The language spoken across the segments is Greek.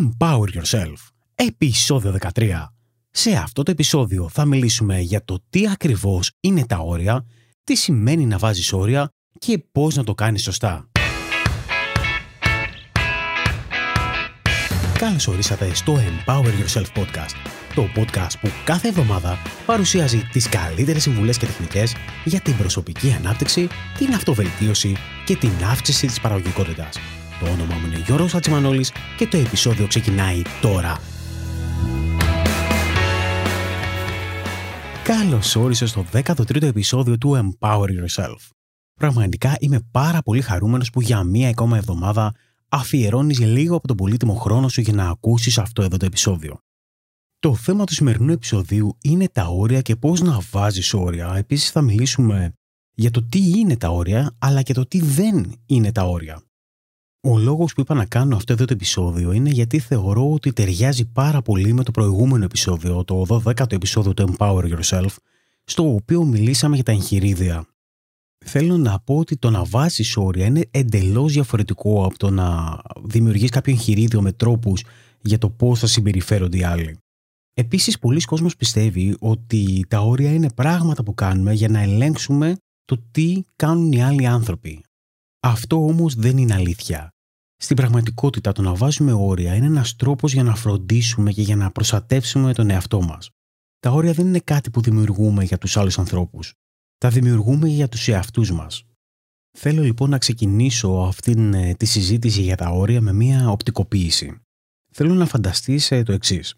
Empower Yourself, επεισόδιο 13. Σε αυτό το επεισόδιο θα μιλήσουμε για το τι ακριβώς είναι τα όρια, τι σημαίνει να βάζεις όρια και πώς να το κάνεις σωστά. Καλώς ορίσατε στο Empower Yourself Podcast, το podcast που κάθε εβδομάδα παρουσιάζει τις καλύτερες συμβουλές και τεχνικές για την προσωπική ανάπτυξη, την αυτοβελτίωση και την αύξηση της παραγωγικότητας. Το όνομά μου είναι Γιώργος Ατσιμανόλης και το επεισόδιο ξεκινάει τώρα. Καλώς όρισες στο 13ο επεισόδιο του Empower Yourself. Πραγματικά είμαι πάρα πολύ χαρούμενος που για μία ακόμα εβδομάδα αφιερώνεις λίγο από τον πολύτιμο χρόνο σου για να ακούσεις αυτό εδώ το επεισόδιο. Το θέμα του σημερινού επεισοδίου είναι τα όρια και πώς να βάζεις όρια. Επίσης θα μιλήσουμε για το τι είναι τα όρια, αλλά και το τι δεν είναι τα όρια. Ο λόγος που είπα να κάνω αυτό εδώ το επεισόδιο είναι γιατί θεωρώ ότι ταιριάζει πάρα πολύ με το προηγούμενο επεισόδιο, το 12ο επεισόδιο του Empower Yourself, στο οποίο μιλήσαμε για τα εγχειρίδια. Θέλω να πω ότι το να βάζεις όρια είναι εντελώς διαφορετικό από το να δημιουργείς κάποιο εγχειρίδιο με τρόπους για το πώς θα συμπεριφέρονται οι άλλοι. Επίσης, πολλοί κόσμος πιστεύει ότι τα όρια είναι πράγματα που κάνουμε για να ελέγξουμε το τι κάνουν οι άλλοι άνθρωποι. Αυτό όμως δεν είναι αλήθεια. Στην πραγματικότητα το να βάζουμε όρια είναι ένας τρόπος για να φροντίσουμε και για να προστατεύσουμε τον εαυτό μας. Τα όρια δεν είναι κάτι που δημιουργούμε για τους άλλους ανθρώπους. Τα δημιουργούμε για τους εαυτούς μας. Θέλω λοιπόν να ξεκινήσω αυτήν ε, τη συζήτηση για τα όρια με μια οπτικοποίηση. Θέλω να φανταστείς ε, το εξής.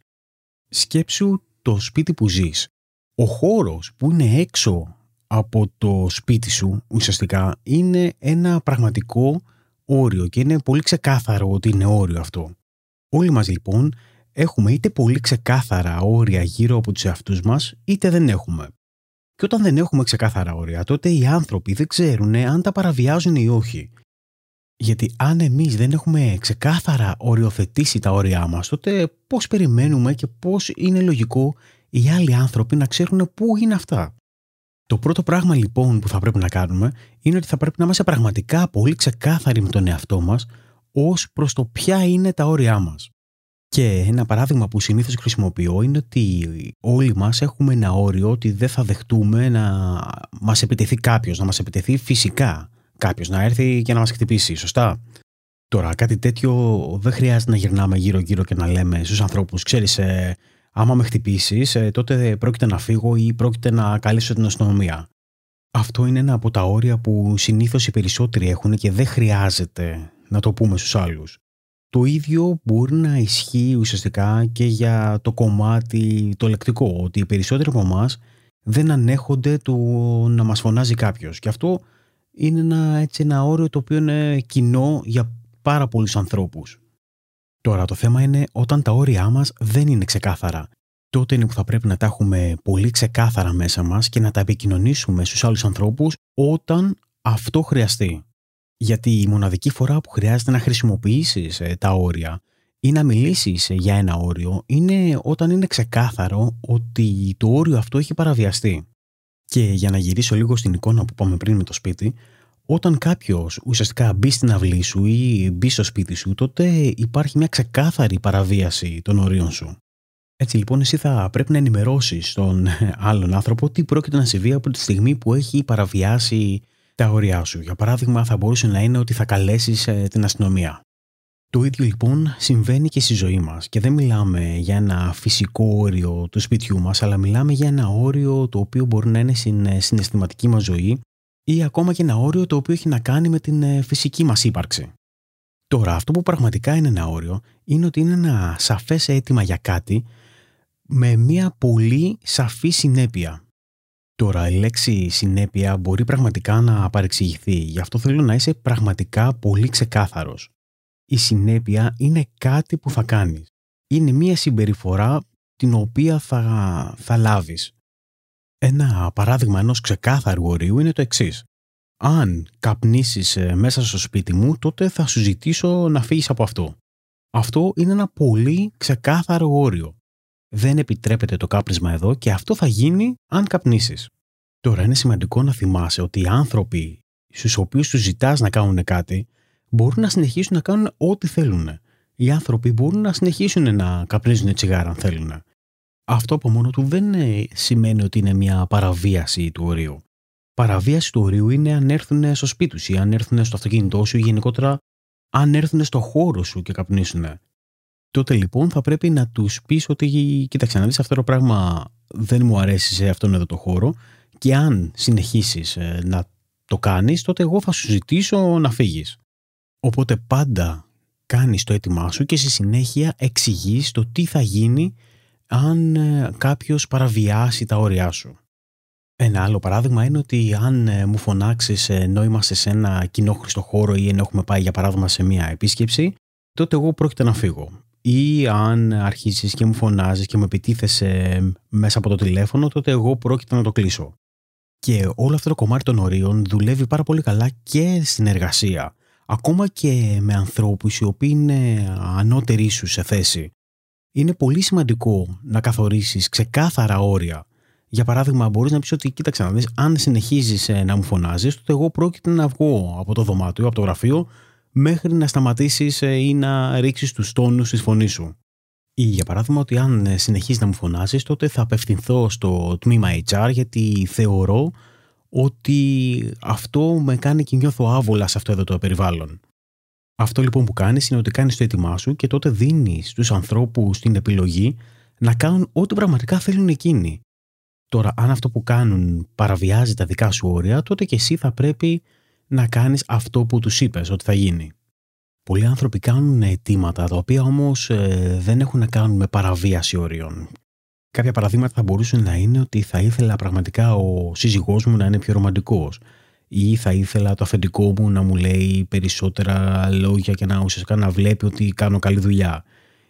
Σκέψου το σπίτι που ζεις. Ο χώρος που είναι έξω από το σπίτι σου ουσιαστικά είναι ένα πραγματικό όριο και είναι πολύ ξεκάθαρο ότι είναι όριο αυτό. Όλοι μας λοιπόν έχουμε είτε πολύ ξεκάθαρα όρια γύρω από τους εαυτούς μας είτε δεν έχουμε. Και όταν δεν έχουμε ξεκάθαρα όρια τότε οι άνθρωποι δεν ξέρουν αν τα παραβιάζουν ή όχι. Γιατί αν εμείς δεν έχουμε ξεκάθαρα οριοθετήσει τα όρια μας τότε πώς περιμένουμε και πώς είναι λογικό οι άλλοι άνθρωποι να ξέρουν πού είναι αυτά; Το πρώτο πράγμα λοιπόν που θα πρέπει να κάνουμε είναι ότι θα πρέπει να είμαστε πραγματικά πολύ ξεκάθαροι με τον εαυτό μας ως προς το ποια είναι τα όρια μας. Και ένα παράδειγμα που συνήθως χρησιμοποιώ είναι ότι όλοι μας έχουμε ένα όριο ότι δεν θα δεχτούμε να μας επιτεθεί κάποιος, να μας επιτεθεί φυσικά κάποιος, να έρθει και να μας χτυπήσει, σωστά; Τώρα, κάτι τέτοιο δεν χρειάζεται να γυρνάμε γύρω-γύρω και να λέμε στους ανθρώπους, ξέρεις, ε, άμα με χτυπήσεις, ε, τότε πρόκειται να φύγω ή πρόκειται να καλέσω την αστυνομία. Αυτό είναι ένα από τα όρια που συνήθως οι περισσότεροι έχουν και δεν χρειάζεται να το πούμε στους άλλους. Το ίδιο μπορεί να ισχύει ουσιαστικά και για το κομμάτι το λεκτικό, ότι οι περισσότεροι από εμάς δεν ανέχονται το να μας φωνάζει κάποιος. Και αυτό είναι ένα, έτσι, ένα όριο το οποίο είναι κοινό για πάρα πολλούς ανθρώπους. Τώρα το θέμα είναι όταν τα όρια μας δεν είναι ξεκάθαρα. Τότε είναι που θα πρέπει να τα έχουμε πολύ ξεκάθαρα μέσα μας και να τα επικοινωνήσουμε στους άλλους ανθρώπους όταν αυτό χρειαστεί. Γιατί η μοναδική φορά που χρειάζεται να χρησιμοποιήσεις ε, τα όρια ή να μιλήσεις ε, για ένα όριο είναι όταν είναι ξεκάθαρο ότι το όριο αυτό έχει παραβιαστεί. Και για να γυρίσω λίγο στην εικόνα που πάμε πριν με το σπίτι, όταν κάποιος ουσιαστικά μπει στην αυλή σου ή μπει στο σπίτι σου, τότε υπάρχει μια ξεκάθαρη παραβίαση των ορίων σου. Έτσι λοιπόν, εσύ θα πρέπει να ενημερώσεις τον άλλον άνθρωπο τι πρόκειται να συμβεί από τη στιγμή που έχει παραβιάσει τα όρια σου. Για παράδειγμα, θα μπορούσε να είναι ότι θα καλέσεις ε, την αστυνομία. Το ίδιο λοιπόν συμβαίνει και στη ζωή μας. Και δεν μιλάμε για ένα φυσικό όριο του σπιτιού μας, αλλά μιλάμε για ένα όριο το οποίο μπορεί να είναι στην ε, συναισθηματική μας ζωή ή ακόμα και ένα όριο το οποίο έχει να κάνει με την ε, φυσική μας ύπαρξη. Τώρα, αυτό που πραγματικά είναι ένα όριο είναι ότι είναι ένα σαφές αίτημα για κάτι με μια πολύ σαφή συνέπεια. Τώρα, η λέξη συνέπεια μπορεί πραγματικά να παρεξηγηθεί, γι' αυτό θέλω να είσαι πραγματικά πολύ ξεκάθαρος. Η συνέπεια είναι κάτι που θα κάνεις. Είναι μια συμπεριφορά την οποία θα, θα λάβεις. Ένα παράδειγμα ενός ξεκάθαρου ορίου είναι το εξής. Αν καπνίσεις ε, μέσα στο σπίτι μου, τότε θα σου ζητήσω να φύγεις από αυτό. Αυτό είναι ένα πολύ ξεκάθαρο όριο. Δεν επιτρέπεται το κάπνισμα εδώ και αυτό θα γίνει αν καπνίσεις. Τώρα είναι σημαντικό να θυμάσαι ότι οι άνθρωποι στους οποίους τους ζητάς να κάνουν κάτι μπορούν να συνεχίσουν να κάνουν ό,τι θέλουν. οι άνθρωποι μπορούν να συνεχίσουν να καπνίζουν τσιγάρα αν θέλουν. Αυτό από μόνο του δεν ε, σημαίνει ότι είναι μια παραβίαση του ορίου. Παραβίαση του ορίου είναι αν έρθουν στο σπίτι σου ή αν έρθουν στο αυτοκίνητό σου ή γενικότερα αν έρθουν στο χώρο σου και καπνίσουν. Τότε λοιπόν θα πρέπει να τους πεις ότι κοίταξε να δεις αυτό το πράγμα δεν μου αρέσει σε αυτόν εδώ το χώρο και αν συνεχίσεις ε, να το κάνεις, τότε εγώ θα σου ζητήσω να φύγεις. Οπότε πάντα κάνεις το έτοιμά σου και στη συνέχεια εξηγείς το τι θα γίνει αν ε, κάποιος παραβιάσει τα όρια σου. Ένα άλλο παράδειγμα είναι ότι αν ε, μου φωνάξεις ενώ είμαστε σε ένα κοινόχρηστο χώρο ή ενώ έχουμε πάει για παράδειγμα σε μια επίσκεψη, τότε εγώ πρόκειται να φύγω. Ή αν αρχίσει και μου φωνάζεις και μου επιτίθεσαι μέσα από το τηλέφωνο, τότε εγώ πρόκειται να το κλείσω. Και όλο αυτό το κομμάτι των ορίων δουλεύει πάρα πολύ καλά και στην εργασία. Ακόμα και με ανθρώπους οι οποίοι είναι ανώτεροι σου σε θέση. Είναι πολύ σημαντικό να καθορίσεις ξεκάθαρα όρια για παράδειγμα, μπορείς να πεις ότι κοίταξε να δεις, αν συνεχίζεις ε, να μου φωνάζεις, τότε εγώ πρόκειται να βγω από το δωμάτιο, από το γραφείο, μέχρι να σταματήσεις ε, ή να ρίξεις τους τόνους της φωνής σου. Ή για παράδειγμα, ότι αν ε, συνεχίζεις να μου φωνάζεις, τότε θα απευθυνθώ στο τμήμα HR, γιατί θεωρώ ότι αυτό με κάνει και νιώθω άβολα σε αυτό εδώ το περιβάλλον. Αυτό λοιπόν που κάνεις είναι ότι κάνεις το έτοιμά σου και τότε δίνεις στους ανθρώπους την επιλογή να κάνουν ό,τι πραγματικά θέλουν εκείνοι. Τώρα, αν αυτό που κάνουν παραβιάζει τα δικά σου όρια, τότε και εσύ θα πρέπει να κάνεις αυτό που τους είπες ότι θα γίνει. Πολλοί άνθρωποι κάνουν αιτήματα, τα οποία όμως ε, δεν έχουν να κάνουν με παραβίαση όριων. Κάποια παραδείγματα θα μπορούσαν να είναι ότι θα ήθελα πραγματικά ο σύζυγός μου να είναι πιο ρομαντικός ή θα ήθελα το αφεντικό μου να μου λέει περισσότερα λόγια και να ουσιαστικά να βλέπει ότι κάνω καλή δουλειά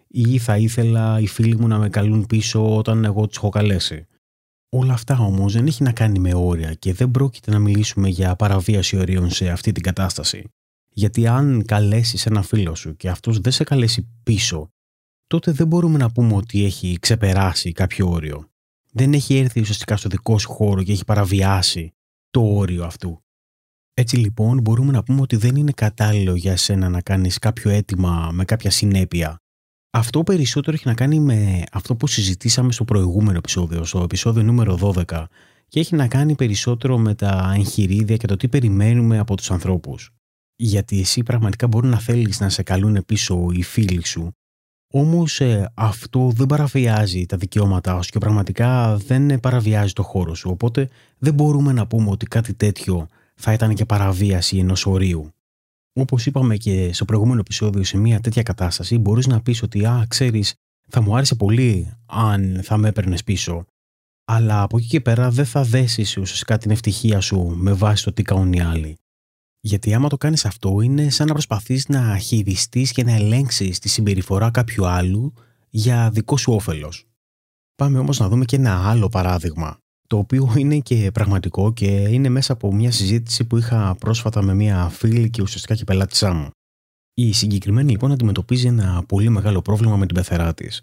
ή θα ήθελα οι φίλοι μου να με καλούν πίσω όταν εγώ τους έχω καλέσει. Όλα αυτά όμως δεν έχει να κάνει με όρια και δεν πρόκειται να μιλήσουμε για παραβίαση ορίων σε αυτή την κατάσταση. Γιατί αν καλέσεις ένα φίλο σου και αυτός δεν σε καλέσει πίσω, τότε δεν μπορούμε να πούμε ότι έχει ξεπεράσει κάποιο όριο. Δεν έχει έρθει ουσιαστικά στο δικό σου χώρο και έχει παραβιάσει το όριο αυτού. Έτσι λοιπόν μπορούμε να πούμε ότι δεν είναι κατάλληλο για σένα να κάνεις κάποιο αίτημα με κάποια συνέπεια αυτό περισσότερο έχει να κάνει με αυτό που συζητήσαμε στο προηγούμενο επεισόδιο, στο επεισόδιο νούμερο 12 και έχει να κάνει περισσότερο με τα εγχειρίδια και το τι περιμένουμε από τους ανθρώπους. Γιατί εσύ πραγματικά μπορεί να θέλεις να σε καλούν πίσω οι φίλοι σου, όμως ε, αυτό δεν παραβιάζει τα δικαιώματά σου και πραγματικά δεν παραβιάζει το χώρο σου, οπότε δεν μπορούμε να πούμε ότι κάτι τέτοιο θα ήταν και παραβίαση ενός ορίου. Όπως είπαμε και στο προηγούμενο επεισόδιο, σε μια τέτοια κατάσταση μπορείς να πεις ότι, Α, ξέρεις, θα μου άρεσε πολύ αν θα με έπαιρνες πίσω. Αλλά από εκεί και πέρα δεν θα δέσεις ουσιαστικά την ευτυχία σου με βάση το τι κάνουν οι άλλοι. Γιατί άμα το κάνεις αυτό, είναι σαν να προσπαθείς να χειριστείς και να ελέγξεις τη συμπεριφορά κάποιου άλλου για δικό σου όφελος. Πάμε όμως να δούμε και ένα άλλο παράδειγμα το οποίο είναι και πραγματικό και είναι μέσα από μια συζήτηση που είχα πρόσφατα με μια φίλη και ουσιαστικά και πελάτησά μου. Η συγκεκριμένη λοιπόν αντιμετωπίζει ένα πολύ μεγάλο πρόβλημα με την πεθερά της.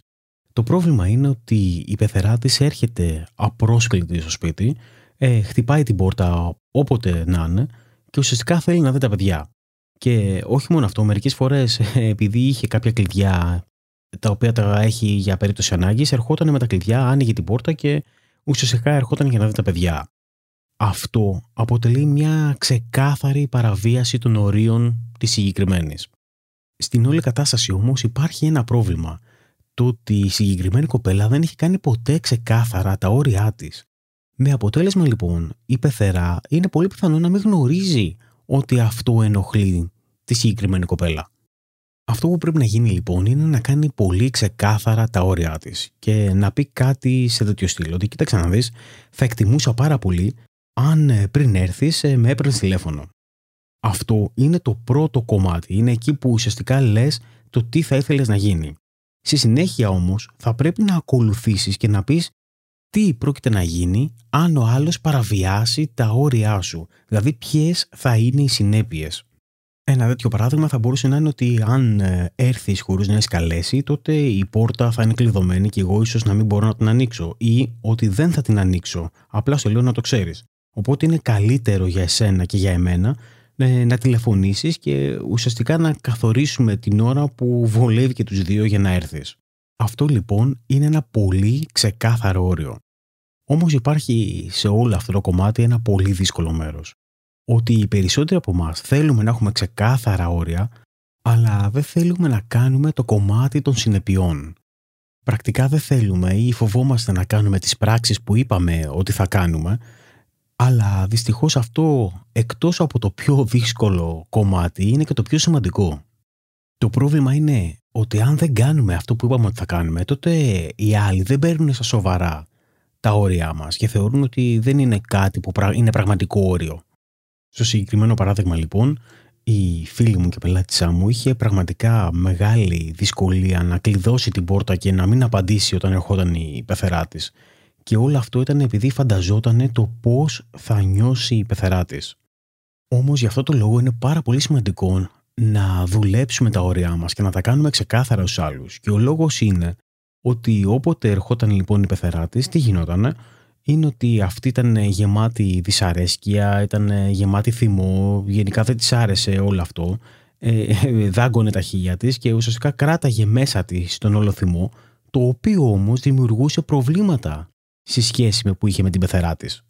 Το πρόβλημα είναι ότι η πεθερά της έρχεται απρόσκλητη στο σπίτι, ε, χτυπάει την πόρτα όποτε να είναι και ουσιαστικά θέλει να δει τα παιδιά. Και όχι μόνο αυτό, μερικές φορές επειδή είχε κάποια κλειδιά τα οποία τα έχει για περίπτωση ανάγκης, ερχόταν με τα κλειδιά, άνοιγε την πόρτα και ουσιαστικά ερχόταν για να δει τα παιδιά. Αυτό αποτελεί μια ξεκάθαρη παραβίαση των ορίων της συγκεκριμένης. Στην όλη κατάσταση όμως υπάρχει ένα πρόβλημα. Το ότι η συγκεκριμένη κοπέλα δεν έχει κάνει ποτέ ξεκάθαρα τα όρια της. Με αποτέλεσμα λοιπόν η πεθερά είναι πολύ πιθανό να μην γνωρίζει ότι αυτό ενοχλεί τη συγκεκριμένη κοπέλα. Αυτό που πρέπει να γίνει λοιπόν είναι να κάνει πολύ ξεκάθαρα τα όρια της και να πει κάτι σε τέτοιο στυλ. Ότι κοίταξε να δεις, θα εκτιμούσα πάρα πολύ αν ε, πριν έρθεις ε, με έπαιρνες τηλέφωνο. Αυτό είναι το πρώτο κομμάτι. Είναι εκεί που ουσιαστικά λες το τι θα ήθελες να γίνει. Στη συνέχεια όμως θα πρέπει να ακολουθήσεις και να πεις τι πρόκειται να γίνει αν ο άλλος παραβιάσει τα όρια σου. Δηλαδή ποιες θα είναι οι συνέπειες. Ένα τέτοιο παράδειγμα θα μπορούσε να είναι ότι αν ε, έρθει χωρί να έχει καλέσει, τότε η πόρτα θα είναι κλειδωμένη και εγώ ίσως να μην μπορώ να την ανοίξω. Ή ότι δεν θα την ανοίξω. Απλά στο λέω να το ξέρεις. Οπότε είναι καλύτερο για εσένα και για εμένα ε, να τηλεφωνήσεις και ουσιαστικά να καθορίσουμε την ώρα που βολεύει και τους δύο για να έρθεις. Αυτό λοιπόν είναι ένα πολύ ξεκάθαρο όριο. Όμως υπάρχει σε όλο αυτό το κομμάτι ένα πολύ δύσκολο μέρος. Ότι οι περισσότεροι από εμάς θέλουμε να έχουμε ξεκάθαρα όρια, αλλά δεν θέλουμε να κάνουμε το κομμάτι των συνεπειών. Πρακτικά δεν θέλουμε ή φοβόμαστε να κάνουμε τις πράξεις που είπαμε ότι θα κάνουμε, αλλά δυστυχώς αυτό εκτός από το πιο δύσκολο κομμάτι είναι και το πιο σημαντικό. Το πρόβλημα είναι ότι αν δεν κάνουμε αυτό που είπαμε ότι θα κάνουμε, τότε οι άλλοι δεν παίρνουν στα σοβαρά τα όρια μας και θεωρούν ότι δεν είναι κάτι που είναι πραγματικό όριο. Στο συγκεκριμένο παράδειγμα λοιπόν, η φίλη μου και πελάτησά μου είχε πραγματικά μεγάλη δυσκολία να κλειδώσει την πόρτα και να μην απαντήσει όταν ερχόταν η πεθερά τη. Και όλο αυτό ήταν επειδή φανταζόταν το πώς θα νιώσει η πεθερά τη. Όμως γι' αυτό το λόγο είναι πάρα πολύ σημαντικό να δουλέψουμε τα όρια μας και να τα κάνουμε ξεκάθαρα στου άλλους. Και ο λόγος είναι ότι όποτε ερχόταν λοιπόν η πεθερά τη, τι γινότανε, είναι ότι αυτή ήταν γεμάτη δυσαρέσκεια, ήταν γεμάτη θυμό, γενικά δεν της άρεσε όλο αυτό. Ε, δάγκωνε τα χίλια της και ουσιαστικά κράταγε μέσα της τον όλο θυμό, το οποίο όμως δημιουργούσε προβλήματα στη σχέση με που είχε με την πεθερά της.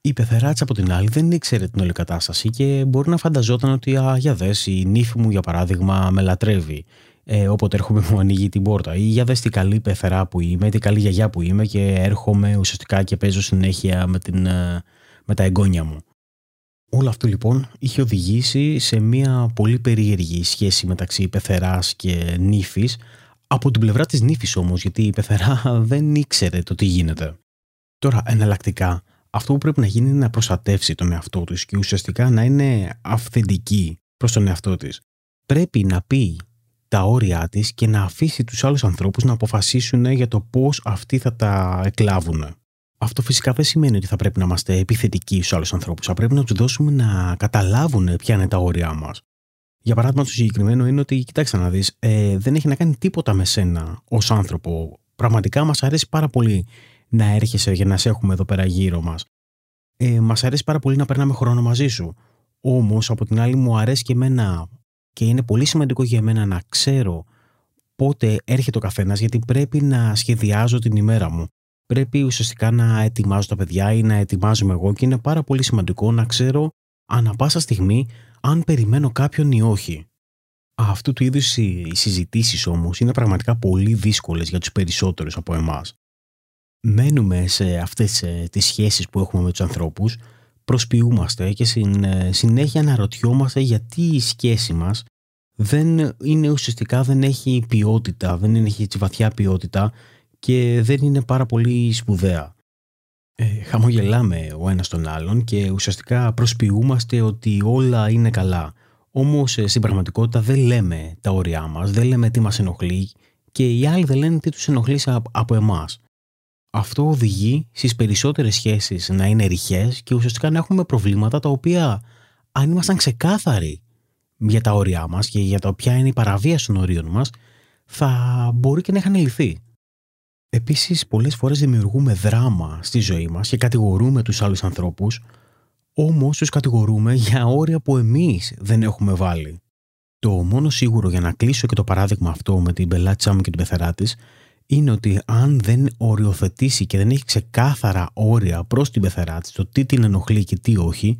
Η πεθερά από την άλλη δεν ήξερε την όλη κατάσταση και μπορεί να φανταζόταν ότι α, για δες, η νύφη μου για παράδειγμα με λατρεύει ε, όποτε έρχομαι μου ανοίγει την πόρτα. Ή για δες τι καλή πεθερά που είμαι, τι καλή γιαγιά που είμαι και έρχομαι ουσιαστικά και παίζω συνέχεια με, την, ε, με τα εγγόνια μου. Όλο αυτό λοιπόν είχε οδηγήσει σε μια πολύ περίεργη σχέση μεταξύ πεθεράς και νύφης από την πλευρά της νύφης όμως γιατί η πεθερά δεν ήξερε το τι γίνεται. Τώρα εναλλακτικά αυτό που πρέπει να γίνει είναι να προστατεύσει τον εαυτό της και ουσιαστικά να είναι αυθεντική προς τον εαυτό της. Πρέπει να πει τα όρια της και να αφήσει τους άλλους ανθρώπους να αποφασίσουν για το πώς αυτοί θα τα εκλάβουν. Αυτό φυσικά δεν σημαίνει ότι θα πρέπει να είμαστε επιθετικοί στους άλλους ανθρώπους. Θα πρέπει να τους δώσουμε να καταλάβουν ποια είναι τα όρια μας. Για παράδειγμα, το συγκεκριμένο είναι ότι, κοιτάξτε να δεις, ε, δεν έχει να κάνει τίποτα με σένα ως άνθρωπο. Πραγματικά μας αρέσει πάρα πολύ να έρχεσαι για να σε έχουμε εδώ πέρα γύρω μας. Ε, μας αρέσει πάρα πολύ να περνάμε χρόνο μαζί σου. Όμως, από την άλλη, μου αρέσει και εμένα και είναι πολύ σημαντικό για μένα να ξέρω πότε έρχεται ο καθένας, γιατί πρέπει να σχεδιάζω την ημέρα μου. Πρέπει ουσιαστικά να ετοιμάζω τα παιδιά ή να ετοιμάζομαι εγώ και είναι πάρα πολύ σημαντικό να ξέρω ανά πάσα στιγμή αν περιμένω κάποιον ή όχι. Αυτού του είδους οι συζητήσεις όμως είναι πραγματικά πολύ δύσκολες για τους περισσότερους από εμάς. Μένουμε σε αυτές ε, τις σχέσεις που έχουμε με τους ανθρώπους προσποιούμαστε και ε, συνέχεια αναρωτιόμαστε γιατί η σχέση μας δεν είναι ουσιαστικά δεν έχει ποιότητα, δεν έχει έτσι βαθιά ποιότητα και δεν είναι πάρα πολύ σπουδαία. Ε, χαμογελάμε ο ένας τον άλλον και ουσιαστικά προσποιούμαστε ότι όλα είναι καλά. Όμως ε, στην πραγματικότητα δεν λέμε τα όρια μας, δεν λέμε τι μας ενοχλεί και οι άλλοι δεν λένε τι τους ενοχλεί από εμάς αυτό οδηγεί στις περισσότερες σχέσεις να είναι ρηχές και ουσιαστικά να έχουμε προβλήματα τα οποία αν ήμασταν ξεκάθαροι για τα όρια μας και για το ποια είναι η παραβίαση των ορίων μας θα μπορεί και να είχαν λυθεί. Επίσης πολλές φορές δημιουργούμε δράμα στη ζωή μας και κατηγορούμε τους άλλους ανθρώπους όμως τους κατηγορούμε για όρια που εμείς δεν έχουμε βάλει. Το μόνο σίγουρο για να κλείσω και το παράδειγμα αυτό με την πελάτησά μου και την πεθερά της είναι ότι αν δεν οριοθετήσει και δεν έχει ξεκάθαρα όρια προς την πεθερά της, το τι την ενοχλεί και τι όχι,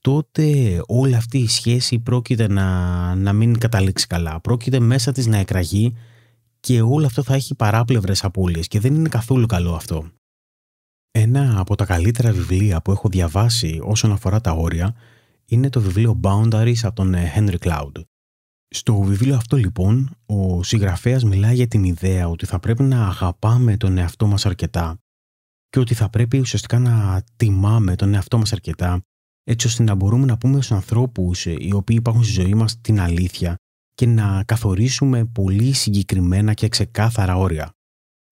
τότε όλη αυτή η σχέση πρόκειται να, να μην καταλήξει καλά. Πρόκειται μέσα της να εκραγεί και όλο αυτό θα έχει παράπλευρες απώλειες και δεν είναι καθόλου καλό αυτό. Ένα από τα καλύτερα βιβλία που έχω διαβάσει όσον αφορά τα όρια είναι το βιβλίο Boundaries από τον ε, Henry Cloud. Στο βιβλίο αυτό λοιπόν ο συγγραφέας μιλάει για την ιδέα ότι θα πρέπει να αγαπάμε τον εαυτό μας αρκετά και ότι θα πρέπει ουσιαστικά να τιμάμε τον εαυτό μας αρκετά έτσι ώστε να μπορούμε να πούμε στους ανθρώπους ε, οι οποίοι υπάρχουν στη ζωή μας την αλήθεια και να καθορίσουμε πολύ συγκεκριμένα και ξεκάθαρα όρια.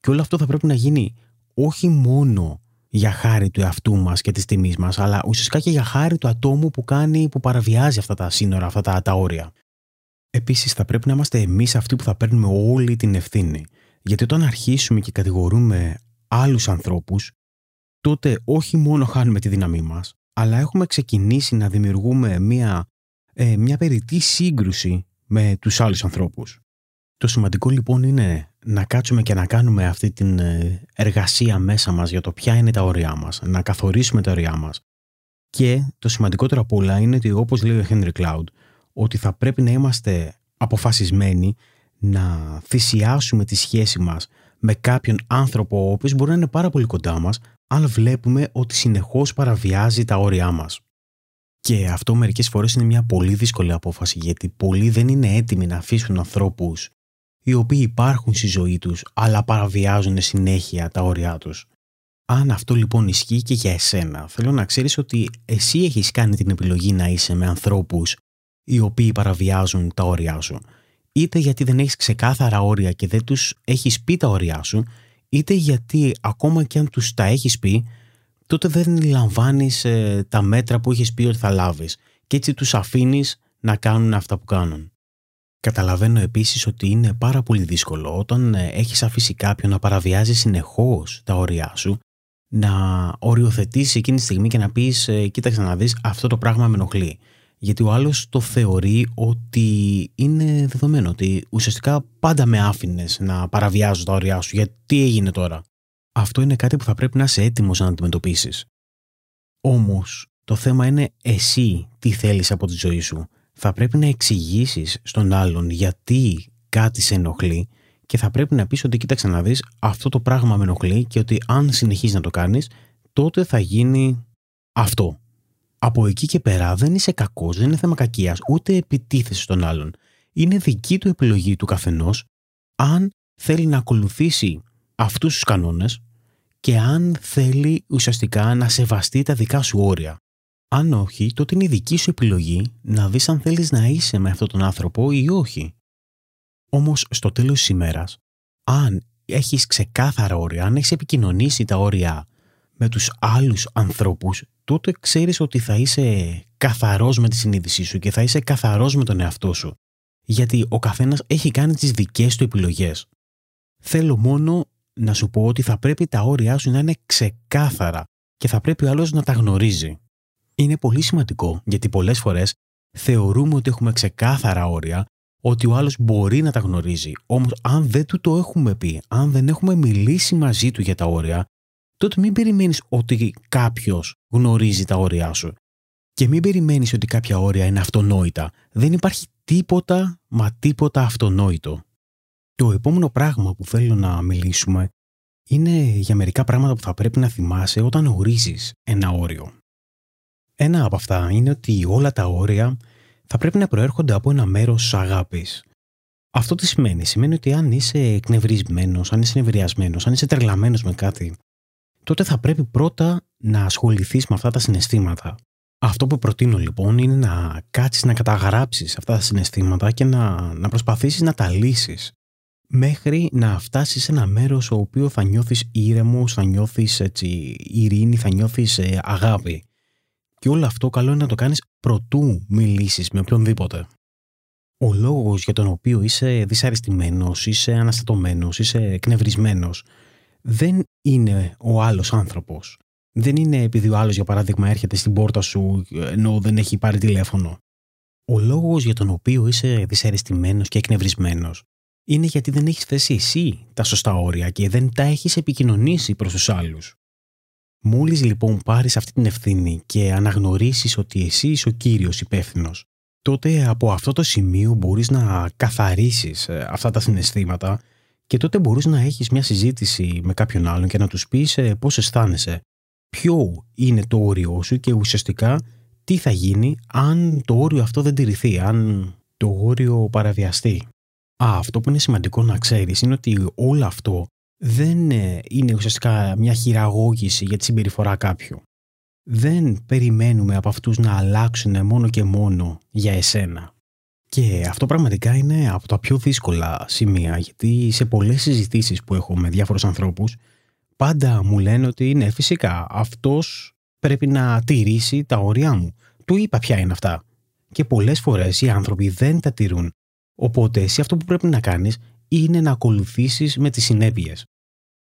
Και όλο αυτό θα πρέπει να γίνει όχι μόνο για χάρη του εαυτού μας και της τιμής μας, αλλά ουσιαστικά και για χάρη του ατόμου που κάνει, που παραβιάζει αυτά τα σύνορα, αυτά τα, τα όρια. Επίσης, θα πρέπει να είμαστε εμείς αυτοί που θα παίρνουμε όλη την ευθύνη. Γιατί όταν αρχίσουμε και κατηγορούμε άλλους ανθρώπους, τότε όχι μόνο χάνουμε τη δύναμή μας, αλλά έχουμε ξεκινήσει να δημιουργούμε μια, ε, μια περιττή σύγκρουση με τους άλλους ανθρώπους. Το σημαντικό λοιπόν είναι να κάτσουμε και να κάνουμε αυτή την ε, εργασία μέσα μας για το ποια είναι τα όρια μας, να καθορίσουμε τα όρια μας. Και το σημαντικότερο από όλα είναι ότι όπως λέει ο Henry Cloud, ότι θα πρέπει να είμαστε αποφασισμένοι να θυσιάσουμε τη σχέση μας με κάποιον άνθρωπο ο οποίος μπορεί να είναι πάρα πολύ κοντά μας αν βλέπουμε ότι συνεχώς παραβιάζει τα όρια μας. Και αυτό μερικές φορές είναι μια πολύ δύσκολη απόφαση γιατί πολλοί δεν είναι έτοιμοι να αφήσουν ανθρώπους οι οποίοι υπάρχουν στη ζωή τους αλλά παραβιάζουν συνέχεια τα όρια τους. Αν αυτό λοιπόν ισχύει και για εσένα, θέλω να ξέρεις ότι εσύ έχεις κάνει την επιλογή να είσαι με ανθρώπους οι οποίοι παραβιάζουν τα όρια σου. Είτε γιατί δεν έχεις ξεκάθαρα όρια και δεν τους έχεις πει τα όρια σου, είτε γιατί ακόμα και αν τους τα έχεις πει, τότε δεν λαμβάνεις ε, τα μέτρα που έχεις πει ότι θα λάβεις και έτσι τους αφήνεις να κάνουν αυτά που κάνουν. Καταλαβαίνω επίσης ότι είναι πάρα πολύ δύσκολο όταν ε, έχεις αφήσει κάποιον να παραβιάζει συνεχώς τα όρια σου να οριοθετήσεις εκείνη τη στιγμή και να πεις ε, κοίταξε να δεις αυτό το πράγμα με ενοχλεί γιατί ο άλλος το θεωρεί ότι είναι δεδομένο ότι ουσιαστικά πάντα με άφηνες να παραβιάζω τα όρια σου. Γιατί τι έγινε τώρα; Αυτό είναι κάτι που θα πρέπει να είσαι έτοιμος να αντιμετωπίσεις. Όμως το θέμα είναι εσύ τι θέλεις από τη ζωή σου. Θα πρέπει να εξηγήσεις στον άλλον γιατί κάτι σε ενοχλεί και θα πρέπει να πεις ότι κοίταξε να δεις αυτό το πράγμα με ενοχλεί και ότι αν συνεχίζεις να το κάνεις τότε θα γίνει αυτό. Από εκεί και πέρα δεν είσαι κακός, δεν είναι θέμα κακίας, ούτε επιτίθεσης στον άλλον. Είναι δική του επιλογή του καθενός αν θέλει να ακολουθήσει αυτούς τους κανόνες και αν θέλει ουσιαστικά να σεβαστεί τα δικά σου όρια. Αν όχι, τότε είναι η δική σου επιλογή να δεις αν θέλεις να είσαι με αυτόν τον άνθρωπο ή όχι. Όμως στο τέλος της ημέρας, αν έχεις ξεκάθαρα όρια, αν έχεις επικοινωνήσει τα όρια με τους άλλους ανθρώπους, τότε ξέρεις ότι θα είσαι καθαρός με τη συνείδησή σου και θα είσαι καθαρός με τον εαυτό σου. Γιατί ο καθένας έχει κάνει τις δικές του επιλογές. Θέλω μόνο να σου πω ότι θα πρέπει τα όρια σου να είναι ξεκάθαρα και θα πρέπει ο άλλος να τα γνωρίζει. Είναι πολύ σημαντικό γιατί πολλές φορές θεωρούμε ότι έχουμε ξεκάθαρα όρια ότι ο άλλος μπορεί να τα γνωρίζει. Όμως αν δεν του το έχουμε πει, αν δεν έχουμε μιλήσει μαζί του για τα όρια, τότε μην περιμένεις ότι κάποιος γνωρίζει τα όρια σου. Και μην περιμένεις ότι κάποια όρια είναι αυτονόητα. Δεν υπάρχει τίποτα, μα τίποτα αυτονόητο. Το επόμενο πράγμα που θέλω να μιλήσουμε είναι για μερικά πράγματα που θα πρέπει να θυμάσαι όταν ορίζεις ένα όριο. Ένα από αυτά είναι ότι όλα τα όρια θα πρέπει να προέρχονται από ένα μέρος αγάπης. Αυτό τι σημαίνει; Σημαίνει ότι αν είσαι εκνευρισμένος, αν είσαι νευριασμένος, αν είσαι τρελαμένος με κάτι, τότε θα πρέπει πρώτα να ασχοληθείς με αυτά τα συναισθήματα. Αυτό που προτείνω λοιπόν είναι να κάτσεις να καταγράψεις αυτά τα συναισθήματα και να, να προσπαθήσεις να τα λύσεις. Μέχρι να φτάσεις σε ένα μέρος ο οποίος θα νιώθεις ήρεμος, θα νιώθεις ειρήνη, θα νιώθεις ε, αγάπη. Και όλο αυτό καλό είναι να το κάνεις προτού μιλήσεις με οποιονδήποτε. Ο λόγος για τον οποίο είσαι δυσαρεστημένος, είσαι αναστατωμένος, είσαι εκνευρισμένος, δεν είναι ο άλλος άνθρωπος. Δεν είναι επειδή ο άλλος για παράδειγμα έρχεται στην πόρτα σου ενώ δεν έχει πάρει τηλέφωνο. Ο λόγος για τον οποίο είσαι δυσαρεστημένος και εκνευρισμένος είναι γιατί δεν έχεις θέσει εσύ τα σωστά όρια και δεν τα έχεις επικοινωνήσει προς τους άλλους. Μόλις λοιπόν πάρεις αυτή την ευθύνη και αναγνωρίσεις ότι εσύ είσαι ο κύριος υπεύθυνος, τότε από αυτό το σημείο μπορείς να καθαρίσεις ε, αυτά τα συναισθήματα και τότε μπορείς να έχεις μια συζήτηση με κάποιον άλλον και να τους πεις ε, πώς αισθάνεσαι, ποιο είναι το όριό σου και ουσιαστικά τι θα γίνει αν το όριο αυτό δεν τηρηθεί, αν το όριο παραβιαστεί. Α, αυτό που είναι σημαντικό να ξέρεις είναι ότι όλο αυτό δεν ε, είναι ουσιαστικά μια χειραγώγηση για τη συμπεριφορά κάποιου. Δεν περιμένουμε από αυτούς να αλλάξουν μόνο και μόνο για εσένα. Και αυτό πραγματικά είναι από τα πιο δύσκολα σημεία, γιατί σε πολλές συζητήσεις που έχω με διάφορους ανθρώπους, πάντα μου λένε ότι είναι φυσικά αυτός πρέπει να τηρήσει τα όρια μου. Του είπα ποια είναι αυτά. Και πολλές φορές οι άνθρωποι δεν τα τηρούν. Οπότε εσύ αυτό που πρέπει να κάνεις είναι να ακολουθήσεις με τις συνέπειες.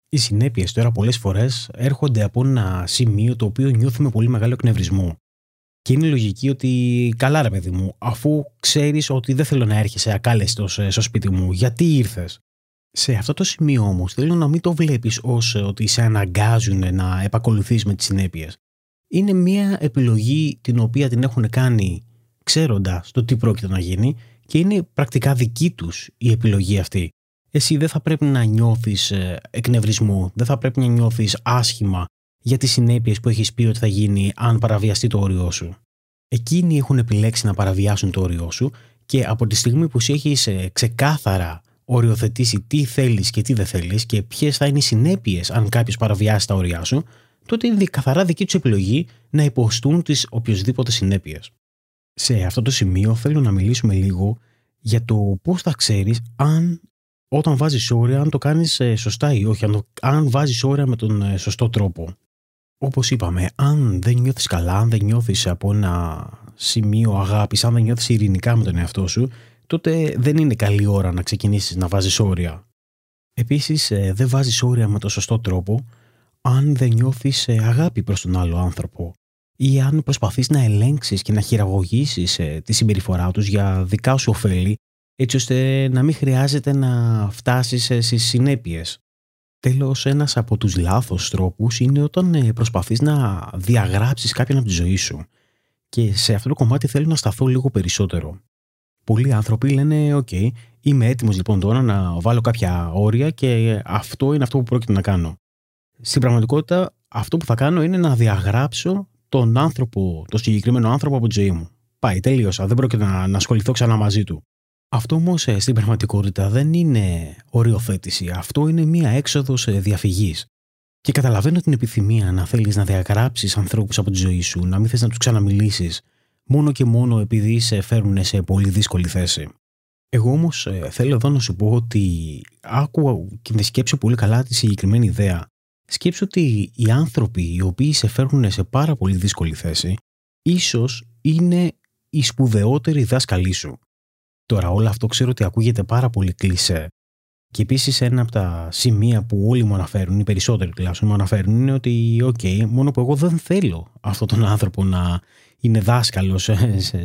Οι συνέπειες τώρα πολλές φορές έρχονται από ένα σημείο το οποίο νιώθουμε πολύ μεγάλο εκνευρισμό. Και είναι λογική ότι καλά ρε παιδί μου, αφού ξέρεις ότι δεν θέλω να έρχεσαι ακάλεστος ε, στο σπίτι μου, γιατί ήρθες; Σε αυτό το σημείο όμως θέλω να μην το βλέπεις ως ε, ότι σε αναγκάζουν να επακολουθείς με τις συνέπειες. Είναι μια επιλογή την οποία την έχουν κάνει ξέροντας το τι πρόκειται να γίνει και είναι πρακτικά δική τους η επιλογή αυτή. Εσύ δεν θα πρέπει να νιώθεις ε, εκνευρισμό, δεν θα πρέπει να νιώθεις άσχημα για τις συνέπειες που έχεις πει ότι θα γίνει αν παραβιαστεί το όριό σου. Εκείνοι έχουν επιλέξει να παραβιάσουν το όριό σου και από τη στιγμή που σου έχεις ε, ξεκάθαρα οριοθετήσει τι θέλεις και τι δεν θέλεις και ποιες θα είναι οι συνέπειες αν κάποιος παραβιάσει τα όρια σου, τότε είναι καθαρά δική τους επιλογή να υποστούν τις οποιοδήποτε συνέπειες. Σε αυτό το σημείο θέλω να μιλήσουμε λίγο για το πώς θα ξέρεις αν όταν βάζεις όρια, αν το κάνεις ε, σωστά ή όχι, αν, το, αν βάζεις όρια με τον ε, σωστό τρόπο. Όπως είπαμε, αν δεν νιώθεις καλά, αν δεν νιώθεις από ένα σημείο αγάπης, αν δεν νιώθεις ειρηνικά με τον εαυτό σου, τότε δεν είναι καλή ώρα να ξεκινήσεις να βάζεις όρια. Επίσης, ε, δεν βάζεις όρια με τον σωστό τρόπο αν δεν νιώθεις αγάπη προς τον άλλο άνθρωπο ή αν προσπαθείς να ελέγξεις και να χειραγωγήσεις τη συμπεριφορά τους για δικά σου ωφέλη έτσι ώστε να μην χρειάζεται να φτάσεις στις συνέπειες. Τέλος, ένας από τους λάθος τρόπους είναι όταν ε, προσπαθείς να διαγράψεις κάποιον από τη ζωή σου. Και σε αυτό το κομμάτι θέλω να σταθώ λίγο περισσότερο. Πολλοί άνθρωποι λένε «ΟΚ, είμαι έτοιμος λοιπόν τώρα να βάλω κάποια όρια και αυτό είναι αυτό που πρόκειται να κάνω». Στην πραγματικότητα αυτό που θα κάνω είναι να διαγράψω τον άνθρωπο, τον συγκεκριμένο άνθρωπο από τη ζωή μου. Πάει, τελείωσα. Δεν πρόκειται να, να ασχοληθώ ξανά μαζί του. Αυτό όμως ε, στην πραγματικότητα δεν είναι οριοθέτηση. Αυτό είναι μία έξοδος ε, διαφυγής. Και καταλαβαίνω την επιθυμία να θέλεις να διαγράψεις ανθρώπους από τη ζωή σου, να μην θες να τους ξαναμιλήσεις, μόνο και μόνο επειδή σε φέρνουν σε πολύ δύσκολη θέση. Εγώ όμως ε, θέλω εδώ να σου πω ότι άκουγα και με σκέψω πολύ καλά τη συγκεκριμένη ιδέα. Σκέψω ότι οι άνθρωποι οι οποίοι σε φέρνουν σε πάρα πολύ δύσκολη θέση, ίσως είναι οι σπουδαιότεροι δάσκαλοι σου. Τώρα όλο αυτό ξέρω ότι ακούγεται πάρα πολύ κλεισέ. Και επίσης ένα από τα σημεία που όλοι μου αναφέρουν, οι περισσότεροι τουλάχιστον μου αναφέρουν, είναι ότι, OK, μόνο που εγώ δεν θέλω αυτόν τον άνθρωπο να είναι δάσκαλος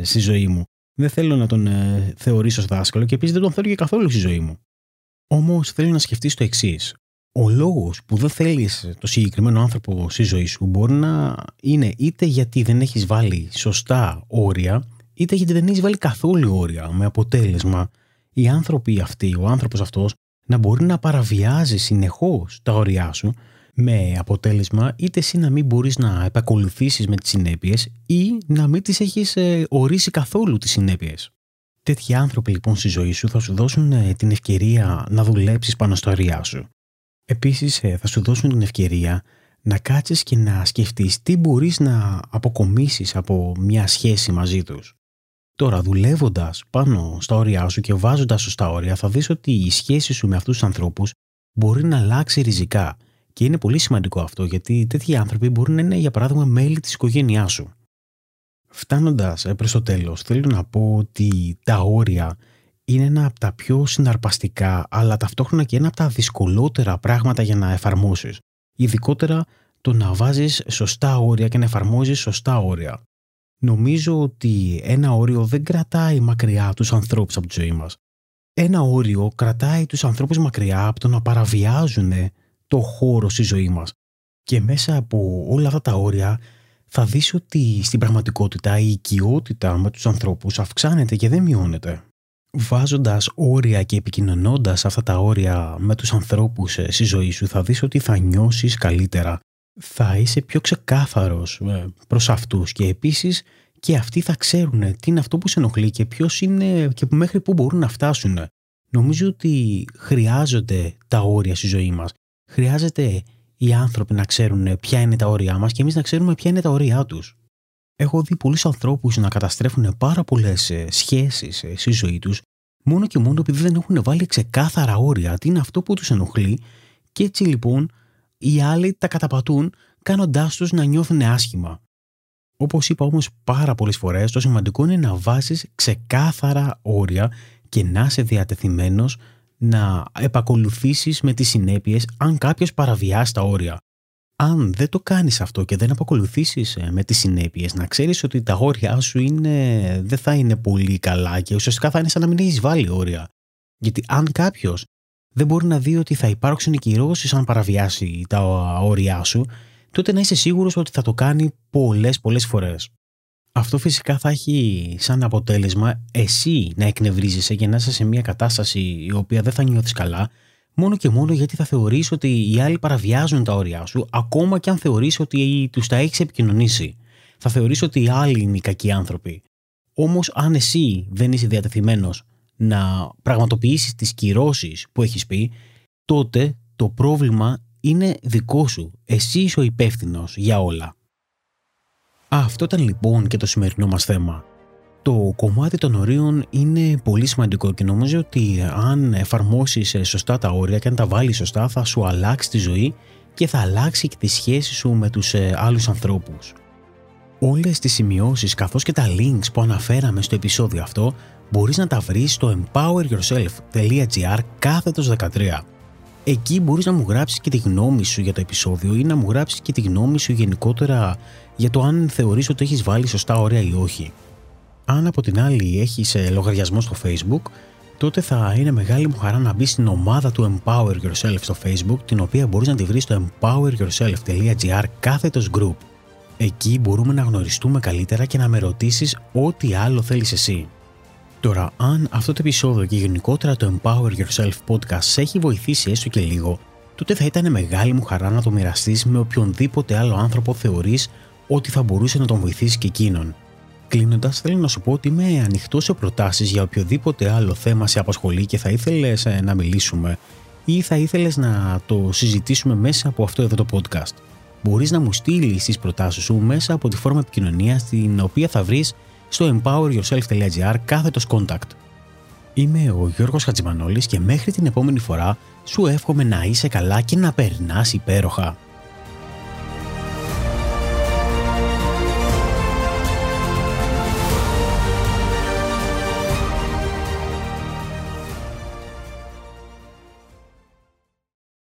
στη ζωή μου. Δεν θέλω να τον ε, θεωρήσω ως δάσκαλο και επίσης δεν τον θέλω και καθόλου στη ζωή μου. Όμως θέλω να σκεφτείς το εξής. Ο λόγος που δεν θέλεις το συγκεκριμένο άνθρωπο στη ζωή σου μπορεί να είναι είτε γιατί δεν έχεις βάλει σωστά όρια είτε γιατί δεν έχεις βάλει καθόλου όρια, με αποτέλεσμα οι άνθρωποι αυτοί, ο άνθρωπος αυτός, να μπορεί να παραβιάζει συνεχώς τα όρια σου, με αποτέλεσμα είτε εσύ να μην μπορείς να επακολουθήσεις με τις συνέπειες ή να μην τις έχεις ε, ορίσει καθόλου τις συνέπειες. Τέτοιοι άνθρωποι λοιπόν στη ζωή σου θα σου δώσουν ε, την ευκαιρία να δουλέψεις πάνω στα όρια σου. Επίσης ε, θα σου δώσουν την ευκαιρία να κάτσεις και να σκεφτείς τι μπορείς να αποκομίσεις από μια σχέση μαζί τους. Τώρα, δουλεύοντας πάνω στα όρια σου και βάζοντας σωστά όρια, θα δεις ότι η σχέση σου με αυτούς τους ανθρώπους μπορεί να αλλάξει ριζικά. Και είναι πολύ σημαντικό αυτό, γιατί τέτοιοι άνθρωποι μπορεί να είναι, για παράδειγμα, μέλη της οικογένειάς σου. Φτάνοντας ε, προς το τέλος, θέλω να πω ότι τα όρια είναι ένα από τα πιο συναρπαστικά, αλλά ταυτόχρονα και ένα από τα δυσκολότερα πράγματα για να εφαρμόσεις. Ειδικότερα το να βάζεις σωστά όρια και να εφαρμόζεις σωστά όρια νομίζω ότι ένα όριο δεν κρατάει μακριά τους ανθρώπους από τη ζωή μας. Ένα όριο κρατάει τους ανθρώπους μακριά από το να παραβιάζουν το χώρο στη ζωή μας. Και μέσα από όλα αυτά τα όρια θα δεις ότι στην πραγματικότητα η οικειότητα με τους ανθρώπους αυξάνεται και δεν μειώνεται. Βάζοντας όρια και επικοινωνώντας αυτά τα όρια με τους ανθρώπους στη ζωή σου θα δεις ότι θα νιώσεις καλύτερα θα είσαι πιο ξεκάθαρος ε, προς αυτούς και επίσης και αυτοί θα ξέρουν τι είναι αυτό που σε ενοχλεί και ποιος είναι και μέχρι πού μπορούν να φτάσουν. Νομίζω ότι χρειάζονται τα όρια στη ζωή μας. Χρειάζεται οι άνθρωποι να ξέρουν ποια είναι τα όρια μας και εμείς να ξέρουμε ποια είναι τα όρια τους. Έχω δει πολλούς ανθρώπους να καταστρέφουν πάρα πολλές ε, σχέσεις ε, στη ζωή τους μόνο και μόνο επειδή δεν έχουν βάλει ξεκάθαρα όρια τι είναι αυτό που τους ενοχλεί και έτσι λοιπόν οι άλλοι τα καταπατούν κάνοντάς τους να νιώθουν άσχημα. Όπως είπα όμως πάρα πολλές φορές, το σημαντικό είναι να βάζει ξεκάθαρα όρια και να είσαι διατεθειμένος να επακολουθήσεις με τις συνέπειες αν κάποιος παραβιάσει τα όρια. αν δεν το κάνεις αυτό και δεν αποκολουθήσεις ε, με τις συνέπειες, να ξέρεις ότι τα όρια σου είναι, δεν θα είναι πολύ καλά και ουσιαστικά θα είναι σαν να μην έχεις βάλει όρια. Γιατί αν κάποιος δεν μπορεί να δει ότι θα υπάρξουν κυρώσεις αν παραβιάσει τα όρια σου, τότε να είσαι σίγουρος ότι θα το κάνει πολλές πολλές φορές. Αυτό φυσικά θα έχει σαν αποτέλεσμα εσύ να εκνευρίζεσαι και να είσαι σε μια κατάσταση η οποία δεν θα νιώθεις καλά μόνο και μόνο γιατί θα θεωρείς ότι οι άλλοι παραβιάζουν τα όρια σου, ακόμα και αν θεωρείς ότι τους τα έχεις επικοινωνήσει. Θα θεωρείς ότι οι άλλοι είναι οι κακοί άνθρωποι. Όμως, αν εσύ δεν είσαι διατεθειμένος να πραγματοποιήσεις τις κυρώσεις που έχεις πει, τότε το πρόβλημα είναι δικό σου. Εσύ είσαι ο υπεύθυνος για όλα. Αυτό ήταν λοιπόν και το σημερινό μας θέμα. Το κομμάτι των ορίων είναι πολύ σημαντικό και νομίζω ότι αν εφαρμόσεις ε, σωστά τα όρια και αν τα βάλεις σωστά θα σου αλλάξει τη ζωή και θα αλλάξει και τη σχέση σου με τους ε, άλλους ανθρώπους. Όλες τις σημειώσεις καθώς και τα links που αναφέραμε στο επεισόδιο αυτό μπορείς να τα βρεις στο empoweryourself.gr κάθετος 13. Εκεί μπορείς να μου γράψεις και τη γνώμη σου για το επεισόδιο ή να μου γράψεις και τη γνώμη σου γενικότερα για το αν θεωρείς ότι έχεις βάλει σωστά όρια ή όχι. Αν από την άλλη έχεις ε, λογαριασμό στο Facebook, τότε θα είναι μεγάλη μου χαρά να μπεις στην ομάδα του Empower Yourself στο Facebook, την οποία μπορείς να τη βρεις στο empoweryourself.gr κάθετος group. Εκεί μπορούμε να γνωριστούμε καλύτερα και να με ρωτήσεις ό,τι άλλο θέλεις εσύ. Τώρα, αν αυτό το επεισόδιο και γενικότερα το Empower Yourself podcast σε έχει βοηθήσει έστω και λίγο, τότε θα ήταν μεγάλη μου χαρά να το μοιραστείς με οποιονδήποτε άλλο άνθρωπο θεωρείς ότι θα μπορούσε να τον βοηθήσει και εκείνον. Κλείνοντας, θέλω να σου πω ότι είμαι ανοιχτός σε προτάσεις για οποιοδήποτε άλλο θέμα σε απασχολεί και θα ήθελες ε, να μιλήσουμε ή θα ήθελες να το συζητήσουμε μέσα από αυτό εδώ το podcast. Μπορείς να μου στείλεις τις προτάσεις σου μέσα από τη φόρμα επικοινωνία την οποία θα βρεις στο empoweryourself.gr κάθετος contact. Είμαι ο Γιώργος Χατζημανόλης και μέχρι την επόμενη φορά σου εύχομαι να είσαι καλά και να περνάς υπέροχα.